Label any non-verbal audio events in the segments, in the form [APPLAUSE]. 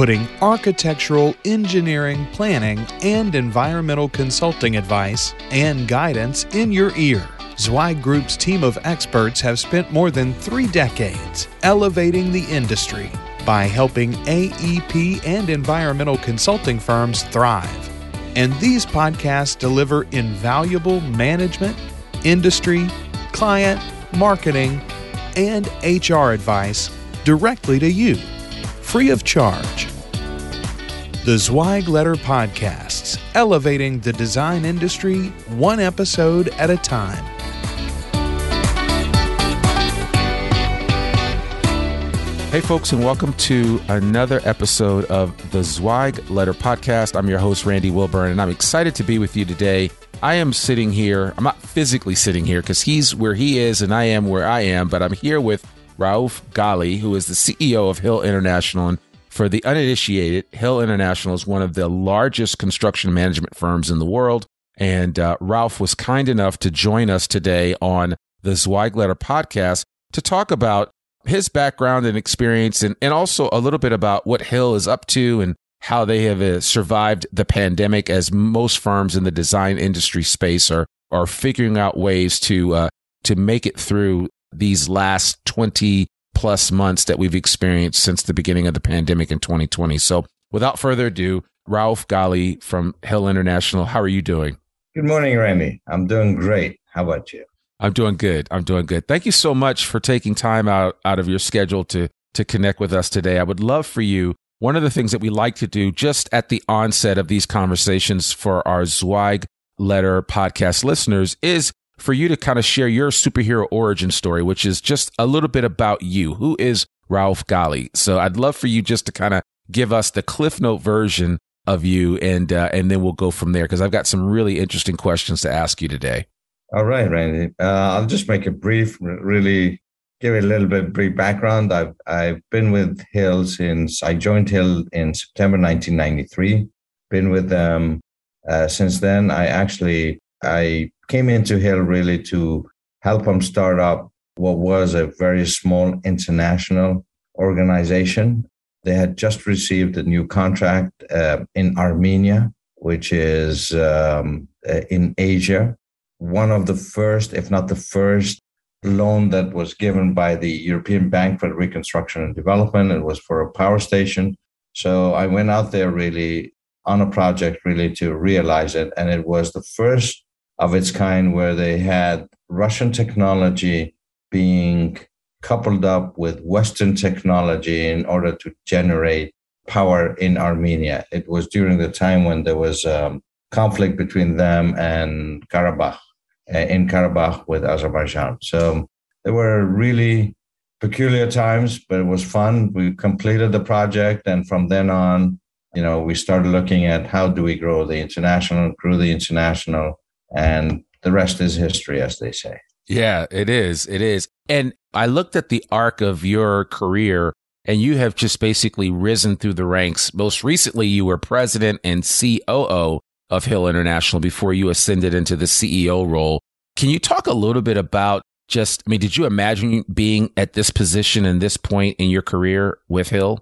putting architectural, engineering, planning, and environmental consulting advice and guidance in your ear. Zweig Group's team of experts have spent more than three decades elevating the industry by helping AEP and environmental consulting firms thrive. And these podcasts deliver invaluable management, industry, client, marketing, and HR advice directly to you, free of charge. The Zweig Letter Podcasts, elevating the design industry one episode at a time. Hey, folks, and welcome to another episode of the Zweig Letter Podcast. I'm your host, Randy Wilburn, and I'm excited to be with you today. I am sitting here, I'm not physically sitting here because he's where he is and I am where I am, but I'm here with Raouf Ghali, who is the CEO of Hill International. And for the uninitiated, Hill International is one of the largest construction management firms in the world. And uh, Raouf was kind enough to join us today on the Zweig Letter podcast to talk about his background and experience and, and also a little bit about what Hill is up to and how they have uh, survived the pandemic as most firms in the design industry space are are figuring out ways to uh, to make it through these last 20 plus months that we've experienced since the beginning of the pandemic in 2020. So without further ado, Raouf Ghali from Hill International, how are you doing? Good morning, Randy. I'm doing great. How about you? I'm doing good. I'm doing good. Thank you so much for taking time out, out of your schedule to, to connect with us today. I would love for you. One of the things that we like to do just at the onset of these conversations for our Zweig letter podcast listeners is for you to kind of share your superhero origin story, which is just a little bit about you. Who is Raouf Ghali? So I'd love for you just to kind of give us the Cliff Note version of you, and uh, and then we'll go from there because I've got some really interesting questions to ask you today. All right, Randy. Uh, I'll just make a brief, really give a little bit brief background. I've I've been with Hill since I joined Hill in September 1993. Been with them uh, since then. I actually I came into Hill really to help them start up what was a very small international organization. They had just received a new contract uh, in Armenia, which is um, uh, in Asia. One of the first, if not the first, loan that was given by the European Bank for Reconstruction and Development. It was for a power station. So I went out there really on a project really to realize it. And it was the first of its kind where they had Russian technology being coupled up with Western technology in order to generate power in Armenia. It was during the time when there was um, conflict between them and Karabakh, uh, in Karabakh with Azerbaijan. So there were really peculiar times, but it was fun. We completed the project, and from then on, you know, we started looking at how do we grow the international, grew the international, and the rest is history, as they say. Yeah, it is. It is. And I looked at the arc of your career, and you have just basically risen through the ranks. Most recently, you were president and COO of Hill International before you ascended into the CEO role. Can you talk a little bit about just, I mean, did you imagine being at this position and this point in your career with Hill?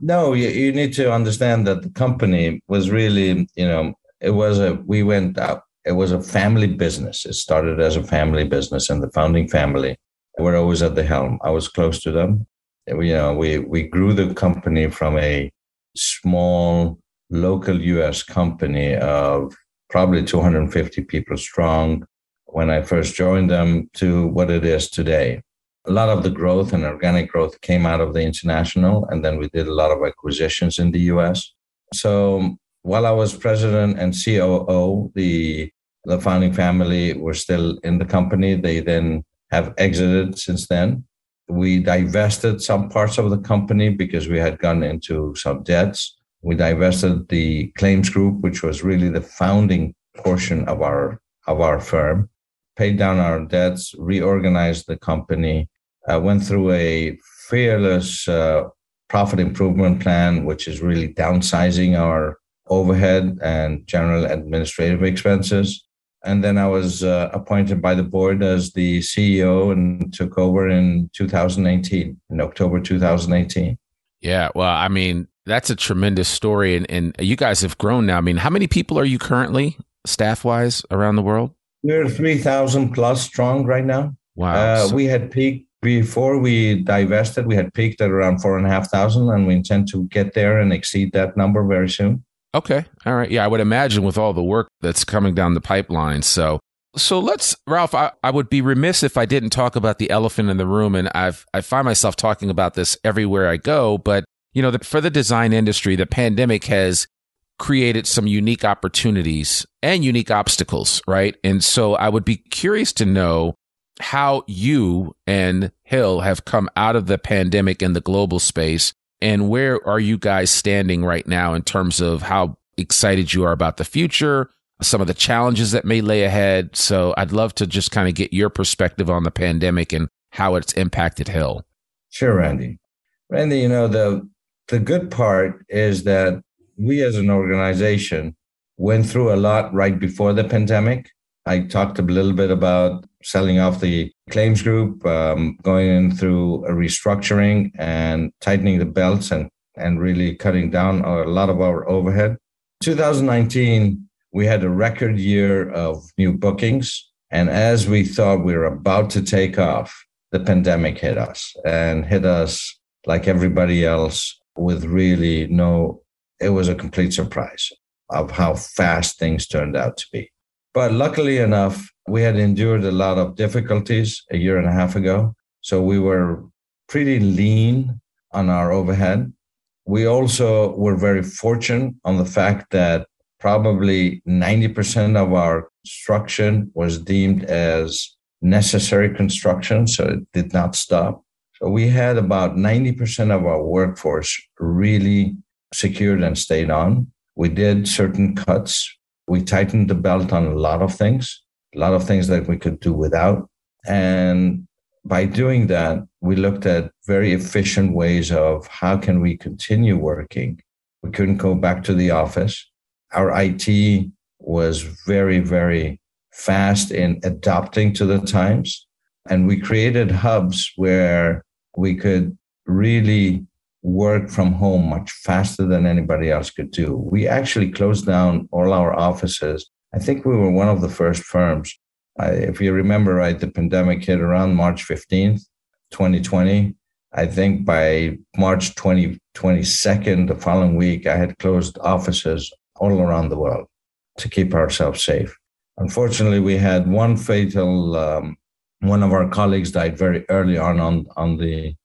No, you, you need to understand that the company was really, you know, it was a, we went out it was a family business. It started as a family business, and the founding family were always at the helm. I was close to them. We, you know, we we grew the company from a small local US company of probably 250 people strong when I first joined them to what it is today. A lot of the growth and organic growth came out of the international, and then we did a lot of acquisitions in the US. So while I was president and COO, the the founding family were still in the company. They then have exited since then. We divested some parts of the company because we had gone into some debts. We divested the claims group, which was really the founding portion of our of our firm, paid down our debts, reorganized the company, uh, went through a fearless uh, profit improvement plan, which is really downsizing our overhead and general administrative expenses. And then I was uh, appointed by the board as the CEO and took over in 2018, in October 2018. Yeah. Well, I mean, that's a tremendous story. And, and you guys have grown now. I mean, how many people are you currently staff wise around the world? We're 3,000 plus strong right now. Wow. Uh, so- we had peaked before we divested, we had peaked at around four and a half thousand, and we intend to get there and exceed that number very soon. Okay. All right. Yeah, I would imagine with all the work that's coming down the pipeline. So, so let's, Raouf. I, I would be remiss if I didn't talk about the elephant in the room, and I've I find myself talking about this everywhere I go. But you know, the, for the design industry, the pandemic has created some unique opportunities and unique obstacles, right? And so, I would be curious to know how you and Hill have come out of the pandemic in the global space and where are you guys standing right now in terms of how excited you are about the future, some of the challenges that may lay ahead? So I'd love to just kind of get your perspective on the pandemic and how it's impacted Hill. Sure, Randy. Randy, you know, the the good part is that we as an organization went through a lot right before the pandemic. I talked a little bit about selling off the claims group, um, going through a restructuring and tightening the belts and, and really cutting down a lot of our overhead. 2019, we had a record year of new bookings. And as we thought we were about to take off, the pandemic hit us and hit us like everybody else with really no, it was a complete surprise of how fast things turned out to be. But luckily enough, we had endured a lot of difficulties a year and a half ago. So we were pretty lean on our overhead. We also were very fortunate on the fact that probably 90% of our construction was deemed as necessary construction. So it did not stop. So we had about 90% of our workforce really secured and stayed on. We did certain cuts we tightened the belt on a lot of things, a lot of things that we could do without. And by doing that, we looked at very efficient ways of how can we continue working. We couldn't go back to the office. Our IT was very, very fast in adapting to the times. And we created hubs where we could really work from home much faster than anybody else could do. We actually closed down all our offices. I think we were one of the first firms. I, if you remember right, the pandemic hit around March 15th, 2020. I think by March 2022, the following week, I had closed offices all around the world to keep ourselves safe. Unfortunately, we had one fatal, um, one of our colleagues died very early on on, on the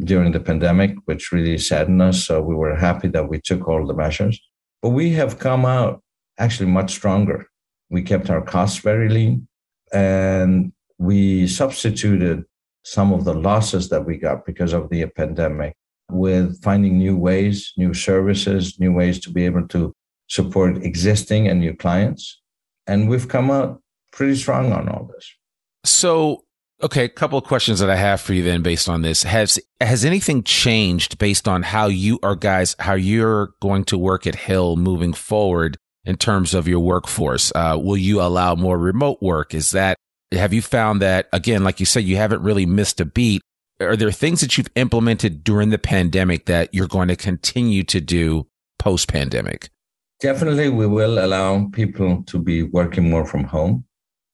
during the pandemic, which really saddened us. So we were happy that we took all the measures. But we have come out actually much stronger. We kept our costs very lean and we substituted some of the losses that we got because of the pandemic with finding new ways, new services, new ways to be able to support existing and new clients. And we've come out pretty strong on all this. So Okay, a couple of questions that I have for you then based on this. Has has anything changed based on how you are guys how you're going to work at Hill moving forward in terms of your workforce? Uh, will you allow more remote work? Is that have you found that again, like you said, you haven't really missed a beat? Are there things that you've implemented during the pandemic that you're going to continue to do post pandemic? Definitely, we will allow people to be working more from home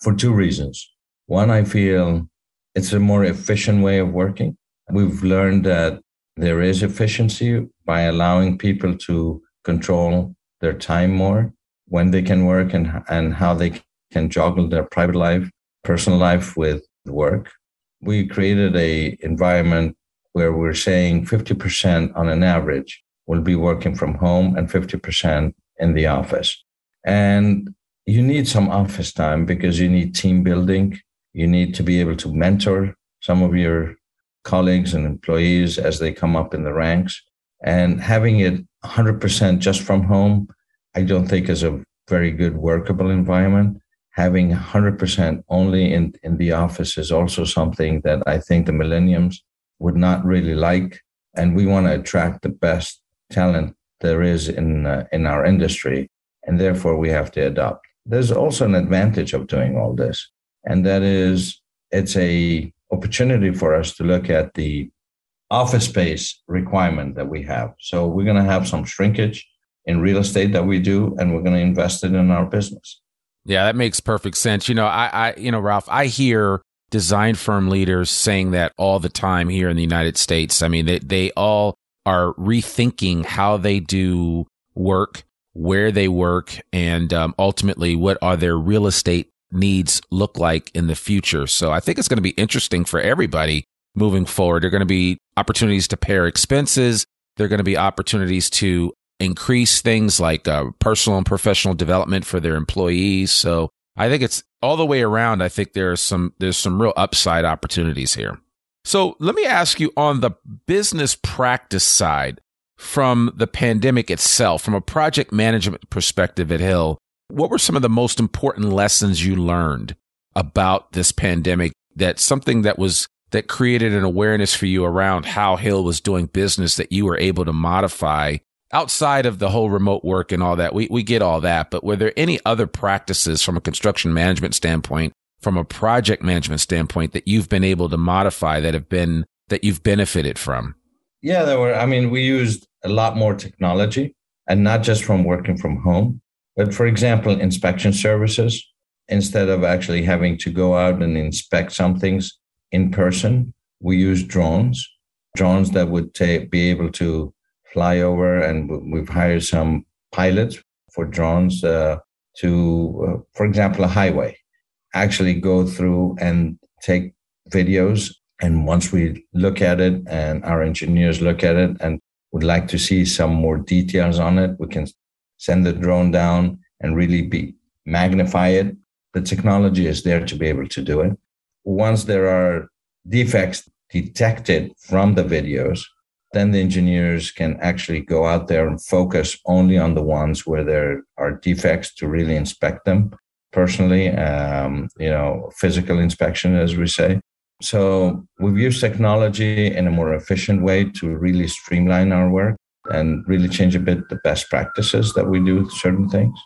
for two reasons. One, I feel it's a more efficient way of working. We've learned that there is efficiency by allowing people to control their time more, when they can work and, and how they can juggle their private life, personal life with work. We created a environment where we're saying 50% on an average will be working from home and 50% in the office. And you need some office time because you need team building. You need to be able to mentor some of your colleagues and employees as they come up in the ranks. And having it 100% just from home, I don't think is a very good workable environment. Having 100% only in, in the office is also something that I think the millenniums would not really like. And we want to attract the best talent there is in, uh, in our industry. And therefore, we have to adopt. There's also an advantage of doing all this. And that is, it's a opportunity for us to look at the office space requirement that we have. So we're going to have some shrinkage in real estate that we do, and we're going to invest it in our business. Yeah, that makes perfect sense. You know, I, I, you know, Raouf, I hear design firm leaders saying that all the time here in the United States. I mean, they, they all are rethinking how they do work, where they work, and um, ultimately what are their real estate needs look like in the future. So I think it's going to be interesting for everybody moving forward. There are going to be opportunities to pare expenses. There are going to be opportunities to increase things like uh, personal and professional development for their employees. So I think it's all the way around. I think there's some there's some real upside opportunities here. So let me ask you on the business practice side from the pandemic itself, from a project management perspective at Hill, what were some of the most important lessons you learned about this pandemic that something that was that created an awareness for you around how Hill was doing business that you were able to modify outside of the whole remote work and all that, we, we get all that, but were there any other practices from a construction management standpoint, from a project management standpoint that you've been able to modify that have been, that you've benefited from? Yeah, there were. I mean, we used a lot more technology and not just from working from home, but for example, inspection services. Instead of actually having to go out and inspect some things in person, we use drones, drones that would ta- be able to fly over, and we've hired some pilots for drones uh, to, uh, for example, a highway, actually go through and take videos. And once we look at it and our engineers look at it and would like to see some more details on it, we can send the drone down and really be magnify it. The technology is there to be able to do it. Once there are defects detected from the videos, then the engineers can actually go out there and focus only on the ones where there are defects to really inspect them personally, um, you know, physical inspection, as we say. So we've used technology in a more efficient way to really streamline our work and really change a bit the best practices that we do with certain things.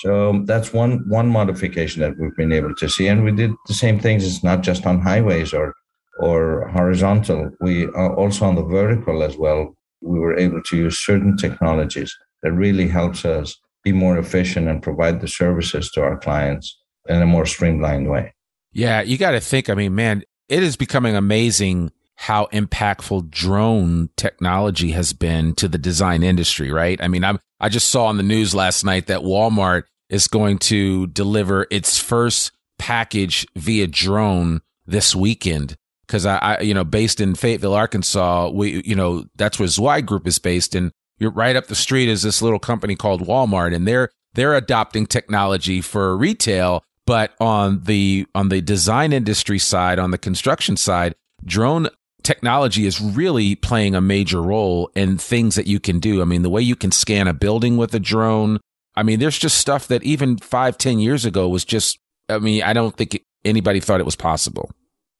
So that's one one modification that we've been able to see, and we did the same things. It's not just on highways or or horizontal, we are also on the vertical as well. We were able to use certain technologies that really helps us be more efficient and provide the services to our clients in a more streamlined way. Yeah, you got to think. I mean, man, it is becoming amazing how impactful drone technology has been to the design industry, right? I mean, I'm, I just saw on the news last night that Walmart is going to deliver its first package via drone this weekend. Because I, I, you know, based in Fayetteville, Arkansas, we, you know, that's where Zweig Group is based, and you're right up the street is this little company called Walmart, and they're they're adopting technology for retail, but on the on the design industry side, on the construction side, drone technology is really playing a major role in things that you can do. I mean, the way you can scan a building with a drone. I mean, there's just stuff that even five, ten years ago was just. I mean, I don't think anybody thought it was possible.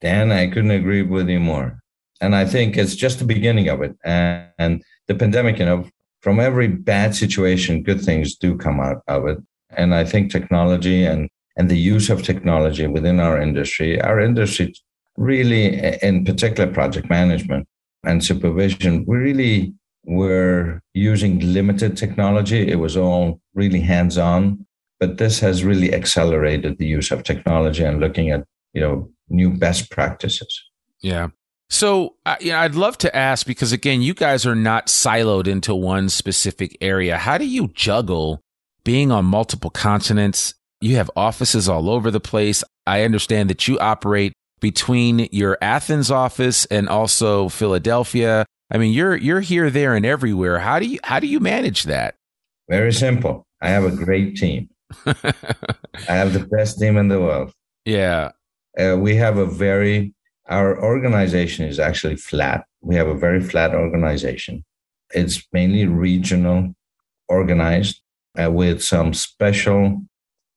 Dan, I couldn't agree with you more. And I think it's just the beginning of it. And, and the pandemic, you know, from every bad situation, good things do come out of it. And I think technology and, and the use of technology within our industry, our industry really, in particular, project management and supervision, we really were using limited technology. It was all really hands on. But this has really accelerated the use of technology and looking at, you know, new best practices. Yeah. So, know, I'd love to ask because again, you guys are not siloed into one specific area. How do you juggle being on multiple continents, you have offices all over the place. I understand that you operate between your Athens office and also Philadelphia. I mean, you're you're here, there, and everywhere. How do you how do you manage that? Very simple. I have a great team. [LAUGHS] I have the best team in the world. Yeah. Uh, we have a very our organization is actually flat. We have a very flat organization. It's mainly regional organized uh, with some special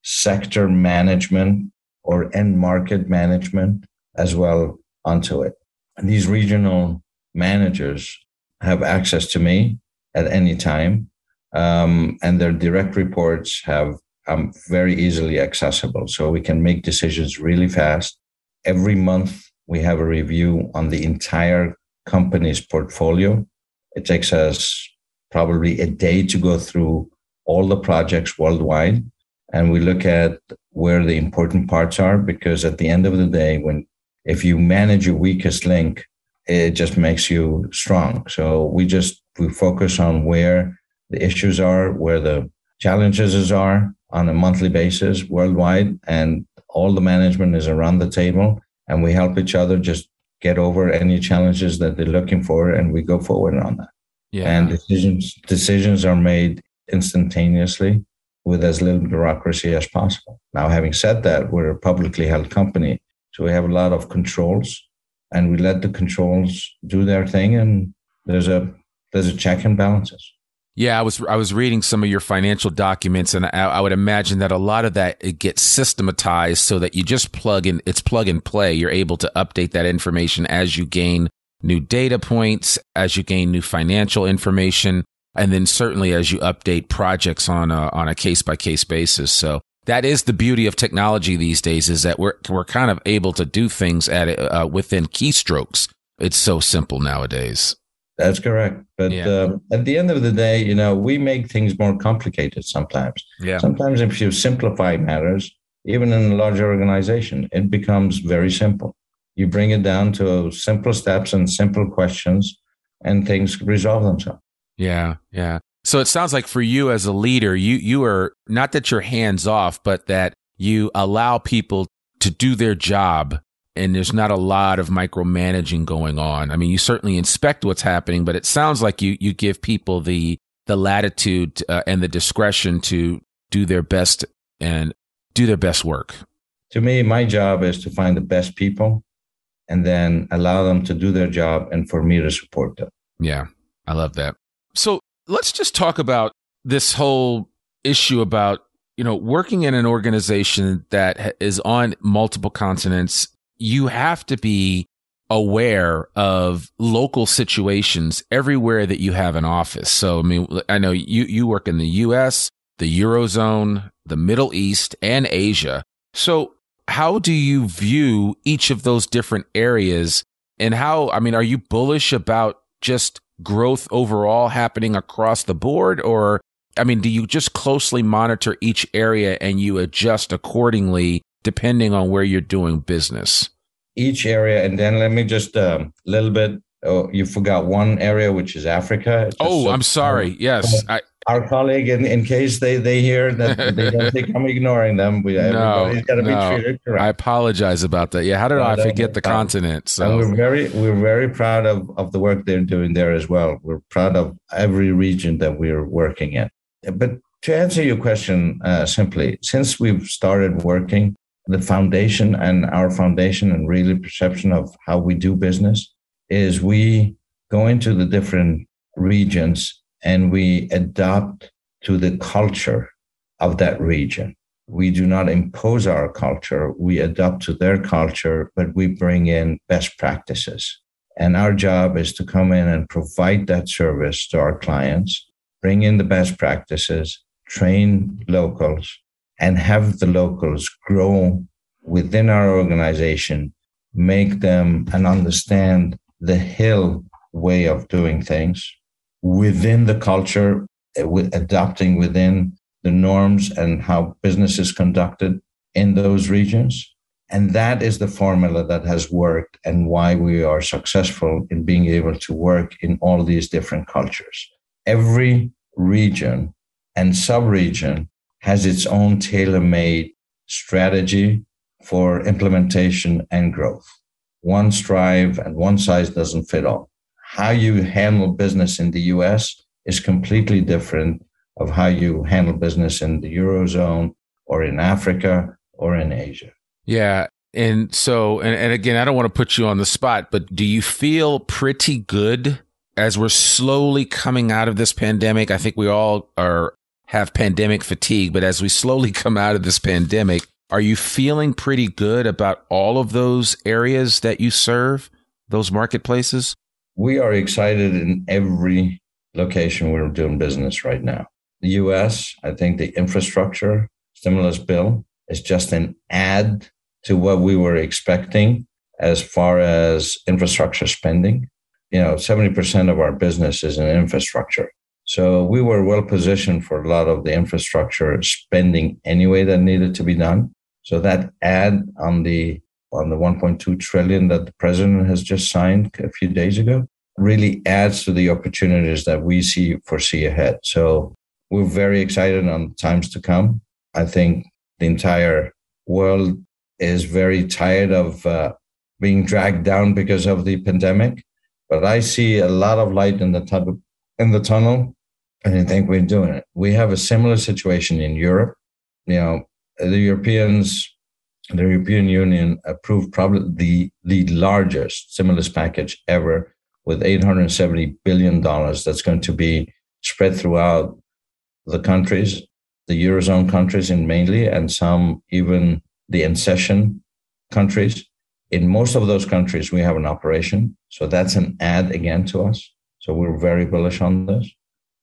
sector management or end market management as well onto it. And these regional managers have access to me at any time, um, and their direct reports have um, very easily accessible. So we can make decisions really fast. Every month, we have a review on the entire company's portfolio. It takes us probably a day to go through all the projects worldwide and we look at where the important parts are because at the end of the day when if you manage your weakest link it just makes you strong. So we just we focus on where the issues are where the challenges are on a monthly basis worldwide and all the management is around the table and we help each other just get over any challenges that they're looking for and we go forward on that. Yeah. and decisions decisions are made instantaneously with as little bureaucracy as possible. Now, having said that, we're a publicly held company, so we have a lot of controls, and we let the controls do their thing, and there's a there's a check and balances. Yeah, I was I was reading some of your financial documents, and I, I, would imagine that a lot of that it gets systematized so that you just plug in. It's plug and play. You're able to update that information as you gain new data points, as you gain new financial information and then certainly as you update projects on a, on a case by case basis. So that is the beauty of technology these days is that we're we're kind of able to do things at uh, within keystrokes. It's so simple nowadays. That's correct. But yeah. uh, at the end of the day, you know, we make things more complicated sometimes. Yeah. Sometimes if you simplify matters, even in a larger organization, it becomes very simple. You bring it down to simple steps and simple questions, and things resolve themselves. Yeah, yeah. So it sounds like for you as a leader, you you are not that you're hands off, but that you allow people to do their job and there's not a lot of micromanaging going on. I mean, you certainly inspect what's happening, but it sounds like you you give people the the latitude uh, and the discretion to do their best and do their best work. To me, my job is to find the best people and then allow them to do their job and for me to support them. Yeah, I love that. Let's just talk about this whole issue about, you know, working in an organization that is on multiple continents. You have to be aware of local situations everywhere that you have an office. So, I mean, I know you, you work in the US, the Eurozone, the Middle East, and Asia. So, how do you view each of those different areas? And how, I mean, are you bullish about just growth overall happening across the board? Or, I mean, do you just closely monitor each area and you adjust accordingly depending on where you're doing business? Each area, and then let me just a um, little bit. Oh, you forgot one area, which is Africa. Oh, so, I'm sorry. Yes, I, our colleague, in, in case they, they hear that [LAUGHS] they don't think I'm ignoring them, we, no, everybody's got to no. be treated correct. I apologize about that. Yeah, how did I forget the continent? So and we're very we're very proud of, of the work they're doing there as well. We're proud of every region that we're working in. But to answer your question uh, simply, since we've started working, the foundation and our foundation and really perception of how we do business is we go into the different regions and we adapt to the culture of that region. We do not impose our culture, we adapt to their culture, but we bring in best practices. And our job is to come in and provide that service to our clients, bring in the best practices, train locals, and have the locals grow within our organization, make them and understand the Hill way of doing things, within the culture, uh, adapting within the norms and how business is conducted in those regions. And that is the formula that has worked and why we are successful in being able to work in all these different cultures. Every region and sub-region has its own tailor made strategy for implementation and growth. One strive and one size doesn't fit all. How you handle business in the US is completely different of how you handle business in the Eurozone or in Africa or in Asia. Yeah. And so, and, and again, I don't want to put you on the spot, but do you feel pretty good as we're slowly coming out of this pandemic? I think we all are have pandemic fatigue, but as we slowly [LAUGHS] come out of this pandemic, are you feeling pretty good about all of those areas that you serve, those marketplaces? We are excited in every location we're doing business right now. The US, I think the infrastructure stimulus bill is just an add to what we were expecting as far as infrastructure spending. You know, 70% of our business is in infrastructure. So we were well positioned for a lot of the infrastructure spending anyway that needed to be done. So that add on the on the 1.2 trillion that the president has just signed a few days ago really adds to the opportunities that we see foresee ahead. So we're very excited on times to come. I think the entire world is very tired of uh, being dragged down because of the pandemic, but I see a lot of light in the tunnel. In the tunnel, and I think we're doing it. We have a similar situation in Europe. You know, the Europeans, the European Union approved probably the, the largest stimulus package ever with $870 billion that's going to be spread throughout the countries, the Eurozone countries in mainly, and some even the accession countries. In most of those countries, we have an operation. So that's an add again to us. So we're very bullish on this.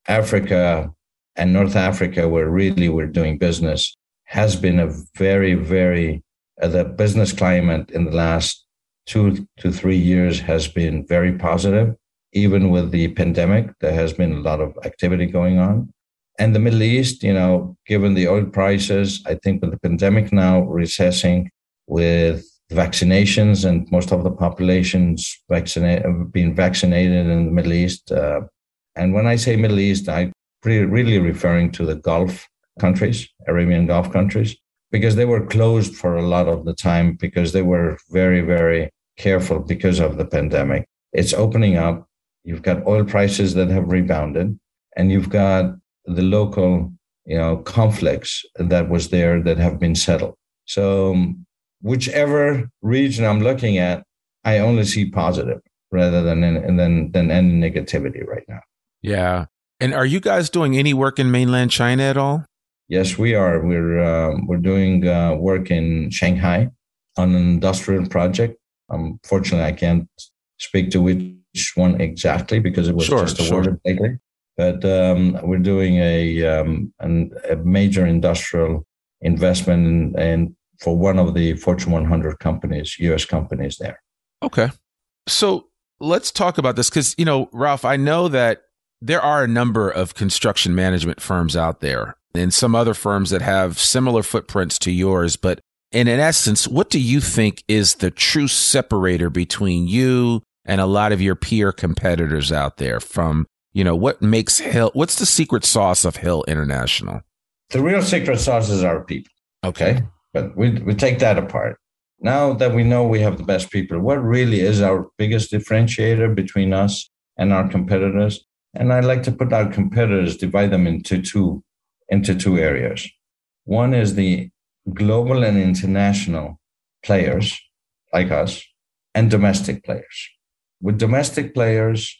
Africa and North Africa, where really we're doing business, has been a very, very, the business climate in the last two to three years has been very positive. Even with the pandemic, there has been a lot of activity going on. And the Middle East, you know, given the oil prices, I think with the pandemic now recessing, with vaccinations and most of the populations vaccinated, being vaccinated in the Middle East. Uh, and when I say Middle East, I really referring to the Gulf countries, Arabian Gulf countries, because they were closed for a lot of the time because they were very, very careful because of the pandemic. It's opening up. You've got oil prices that have rebounded, and you've got the local, you know, conflicts that was there that have been settled. So, um, whichever region I'm looking at, I only see positive rather than than than any negativity right now. Yeah. And are you guys doing any work in mainland China at all? Yes, we are. We're uh, we're doing uh, work in Shanghai on an industrial project. Unfortunately, I can't speak to which one exactly because it was sure, just awarded sure. lately. But um, we're doing a, um, an, a major industrial investment and for one of the Fortune 100 companies, U.S. companies there. Okay, so let's talk about this because you know, Raouf, I know that there are a number of construction management firms out there and some other firms that have similar footprints to yours. But in an essence, what do you think is the true separator between you and a lot of your peer competitors out there from, you know, what makes Hill, what's the secret sauce of Hill International? The real secret sauce is our people. Okay. But we, we take that apart. Now that we know we have the best people, what really is our biggest differentiator between us and our competitors? And I like to put our competitors, divide them into two, into two areas. One is the global and international players like us and domestic players. With domestic players,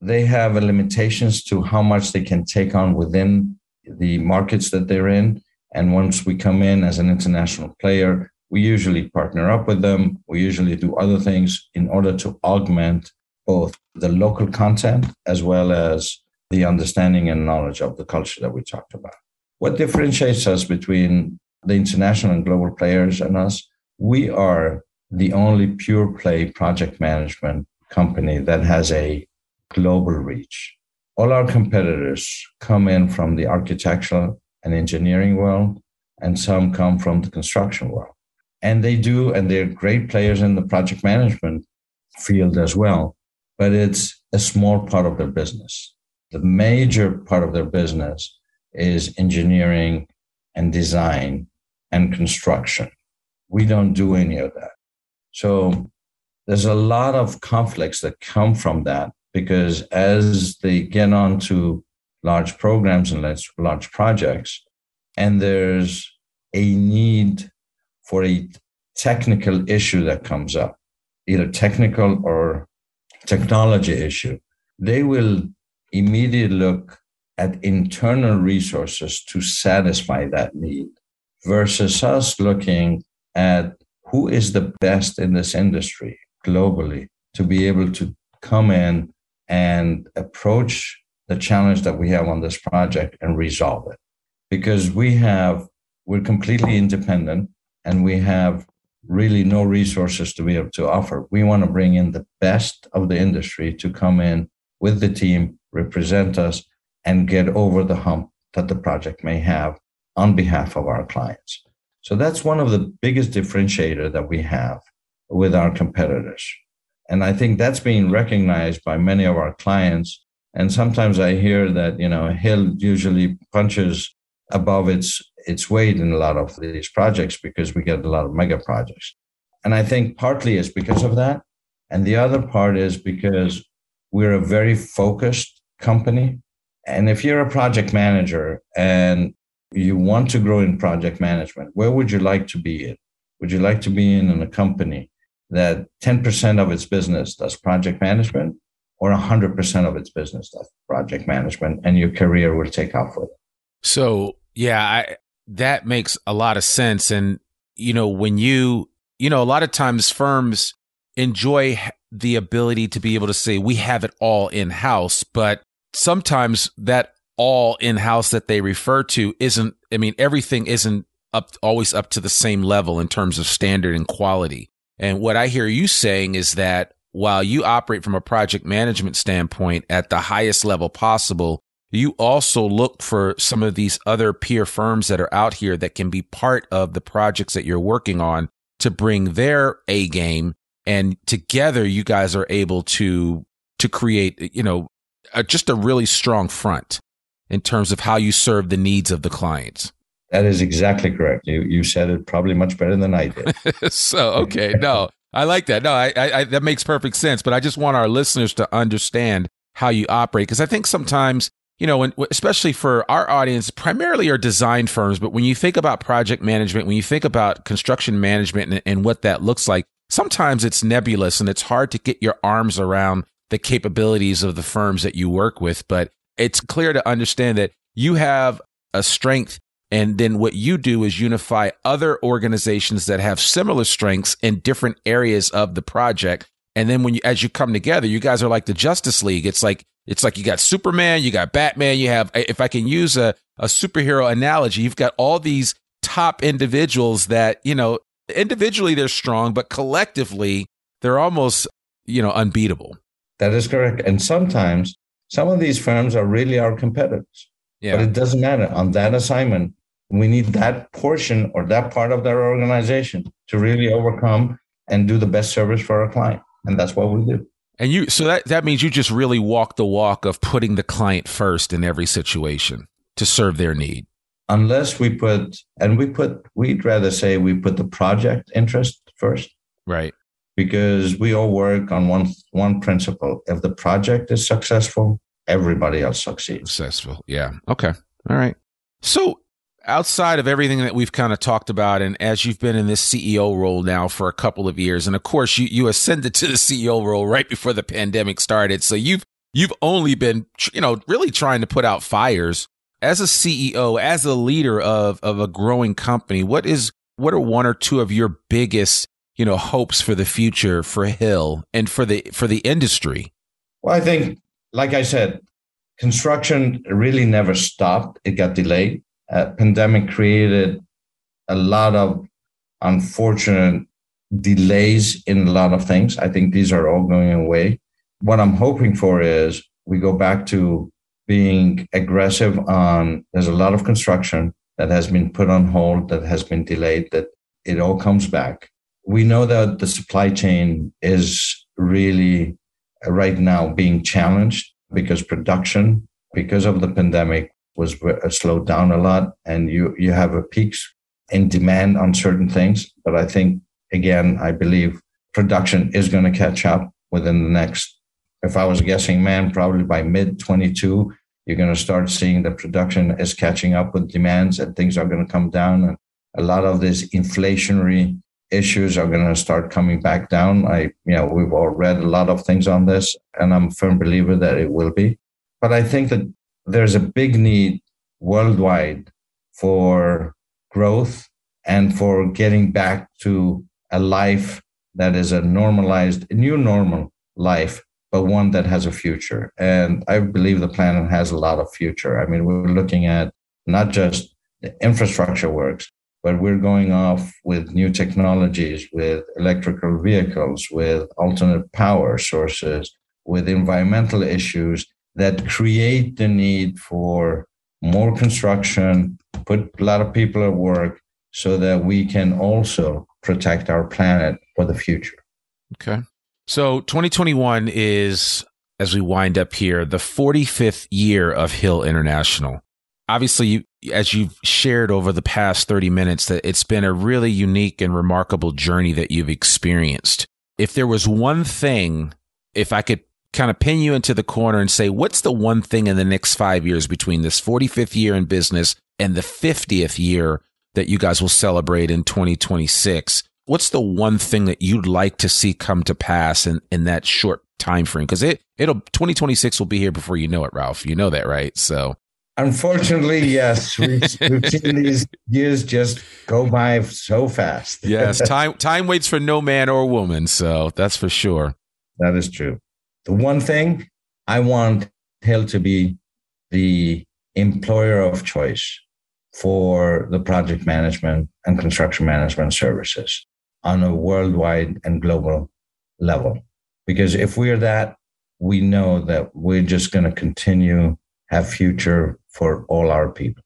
they have limitations to how much they can take on within the markets that they're in. And once we come in as an international player, we usually partner up with them. We usually do other things in order to augment both the local content as well as the understanding and knowledge of the culture that we talked about. What differentiates us between the international and global players and us? We are the only pure play project management company that has a global reach. All our competitors come in from the architectural and engineering world, and some come from the construction world. And they do, and they're great players in the project management field as well but it's a small part of their business. The major part of their business is engineering and design and construction. We don't do any of that. So there's a lot of conflicts that come from that because as they get on to large programs and large, projects, and there's a need for a technical issue that comes up, either technical or technology issue, they will immediately look at internal resources to satisfy that need versus us looking at who is the best in this industry globally to be able to come in and approach the challenge that we have on this project and resolve it. Because we have we're completely independent and we have really no resources to be able to offer. We want to bring in the best of the industry to come in with the team represent us and get over the hump that the project may have on behalf of our clients so that's one of the biggest differentiator that we have with our competitors and i think that's being recognized by many of our clients and sometimes I hear that, you know, Hill usually punches above its its weight in a lot of these projects because we get a lot of mega projects. And I think partly it's because of that. And the other part is because we're a very focused company. And if you're a project manager and you want to grow in project management, where would you like to be in? Would you like to be in, a company that 10% of its business does project management or 100% of its business does project management, and your career will take off with it. So, yeah, I, that makes a lot of sense. And, you know, when you, you know, a lot of times firms enjoy the ability to be able to say, we have it all in house, but sometimes that all in house that they refer to isn't, I mean, everything isn't up, always up to the same level in terms of standard and quality. And what I hear you saying is that while you operate from a project management standpoint at the highest level possible, you also look for some of these other peer firms that are out here that can be part of the projects that you're working on to bring their A game. And together you guys are able to, to create, you know, a, just a really strong front in terms of how you serve the needs of the clients. That is exactly correct. You you said it probably much better than I did. [LAUGHS] so okay, no, I like that. No, I, I, that makes perfect sense. But I just want our listeners to understand how you operate because I think sometimes you know, when, especially for our audience, primarily are design firms. But when you think about project management, when you think about construction management and, and, what that looks like, sometimes it's nebulous and it's hard to get your arms around the capabilities of the firms that you work with. But it's clear to understand that you have a strength and then what you do is unify other organizations that have similar strengths in different areas of the project. And then when you, as you come together, you guys are like the Justice League. It's like, it's like you got Superman, you got Batman, you have, if I can use a, a superhero analogy, you've got all these top individuals that, you know, individually they're strong, but collectively they're almost, you know, unbeatable. That is correct. And sometimes some of these firms are really our competitors. Yeah. But it doesn't matter. On that assignment, we need that portion or that part of their organization to really overcome and do the best service for our client. And that's what we do. And you, so that, that means you just really walk the walk of putting the client first in every situation to serve their need. Unless we put, and we put, we'd rather say we put the project interest first. Right. Because we all work on one, one principle. If the project is successful, everybody else succeeds. Successful. Yeah. Okay. All right. So outside of everything that we've kind of talked about, and as you've been in this CEO role now for a couple of years, and of course you you ascended to the CEO role right before the pandemic started, so you've you've only been you know really trying to put out fires as a CEO, as a leader of of a growing company. What is what are one or two of your biggest you know hopes for the future for Hill and for the for the industry? Well, I think, like I said, construction really never stopped. It got delayed uh, pandemic created a lot of unfortunate delays in a lot of things. I think these are all going away. What I'm hoping for is we go back to being aggressive on there's a lot of construction that has been put on hold, that has been delayed, that it all comes back. We know that the supply chain is really uh, right now being challenged because production, because of the pandemic, was uh, slowed down a lot, and you you have a peaks in demand on certain things. But I think again, I believe production is going to catch up within the next. If I was guessing, man, probably by mid 22, you're going to start seeing the production is catching up with demands, and things are going to come down. And a lot of this inflationary issues are going to start coming back down. I, you know, we've all read a lot of things on this, and I'm a firm believer that it will be. But I think that there's a big need worldwide for growth and for getting back to a life that is a normalized, a new normal life, but one that has a future. And I believe the planet has a lot of future. I mean, we're looking at not just the infrastructure works, but we're going off with new technologies, with electrical vehicles, with alternate power sources, with environmental issues that create the need for more construction, put a lot of people at work so that we can also protect our planet for the future. Okay. So 2021 is, as we wind up here, the 45th year of Hill International. Obviously, you, as you've shared over the past 30 minutes, that it's been a really unique and remarkable journey that you've experienced. If there was one thing, if I could kind of pin you into the corner and say, what's the one thing in the next five years between this 45th year in business and the 50th year that you guys will celebrate in 2026? What's the one thing that you'd like to see come to pass in, in that short time frame? Because it it'll 2026 will be here before you know it, Raouf. You know that, right? So Unfortunately, yes. We've, we've seen [LAUGHS] these years just go by so fast. yes, [LAUGHS] time time waits for no man or woman, so that's for sure. That is true. The one thing I want Hill to be the employer of choice for the project management and construction management services on a worldwide and global level. Because if we're that, we know that we're just going to continue have future for all our people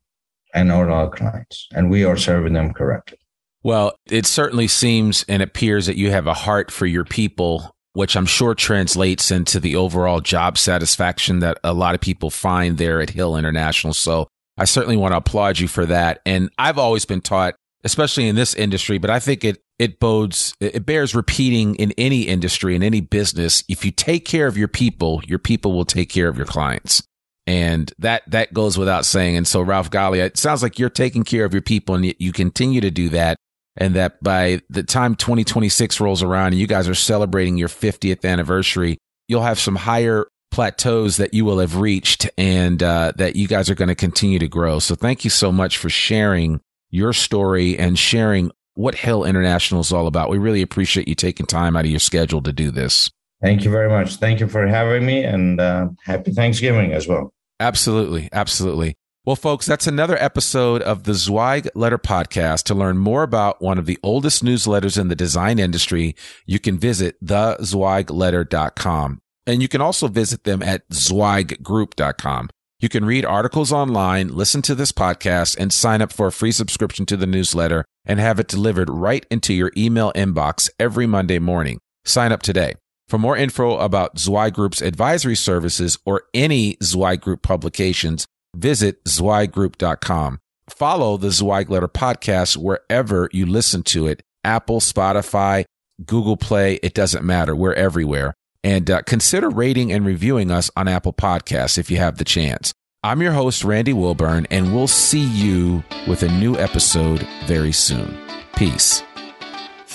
and all our clients, and we are serving them correctly. Well, it certainly seems and appears that you have a heart for your people, which I'm sure translates into the overall job satisfaction that a lot of people find there at Hill International. So I certainly want to applaud you for that. And I've always been taught, especially in this industry, but I think it it bodes it bears repeating in any industry in any business if you take care of your people your people will take care of your clients and that that goes without saying. And so, Raouf Ghali, it sounds like you're taking care of your people, and you continue to do that. And that by the time 2026 rolls around, and you guys are celebrating your 50th anniversary, you'll have some higher plateaus that you will have reached, and uh, that you guys are going to continue to grow. So, thank you so much for sharing your story and sharing what Hill International is all about. We really appreciate you taking time out of your schedule to do this. Thank you very much. Thank you for having me and uh, happy Thanksgiving as well. Absolutely. Absolutely. Well, folks, that's another episode of the Zweig Letter Podcast. To learn more about one of the oldest newsletters in the design industry, you can visit thezweigletter.com. And you can also visit them at zweiggroup.com. You can read articles online, listen to this podcast, and sign up for a free subscription to the newsletter and have it delivered right into your email inbox every Monday morning. Sign up today. For more info about Zweig Group's advisory services or any Zweig Group publications, visit zweiggroup.com. Follow the Zweig Letter podcast wherever you listen to it Apple, Spotify, Google Play, it doesn't matter. We're everywhere. And uh, consider rating and reviewing us on Apple Podcasts if you have the chance. I'm your host, Randy Wilburn, and we'll see you with a new episode very soon. Peace.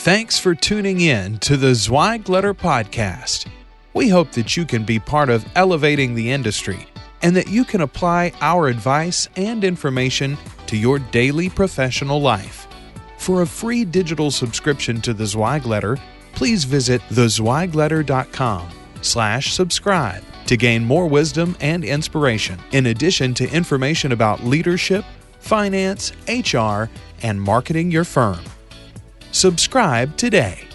Thanks for tuning in to the Zweig Letter Podcast. We hope that you can be part of elevating the industry and that you can apply our advice and information to your daily professional life. For a free digital subscription to the Zweig Letter, please visit thezweigletter.com slash subscribe to gain more wisdom and inspiration, in addition to information about leadership, finance, HR, and marketing your firm. Subscribe today.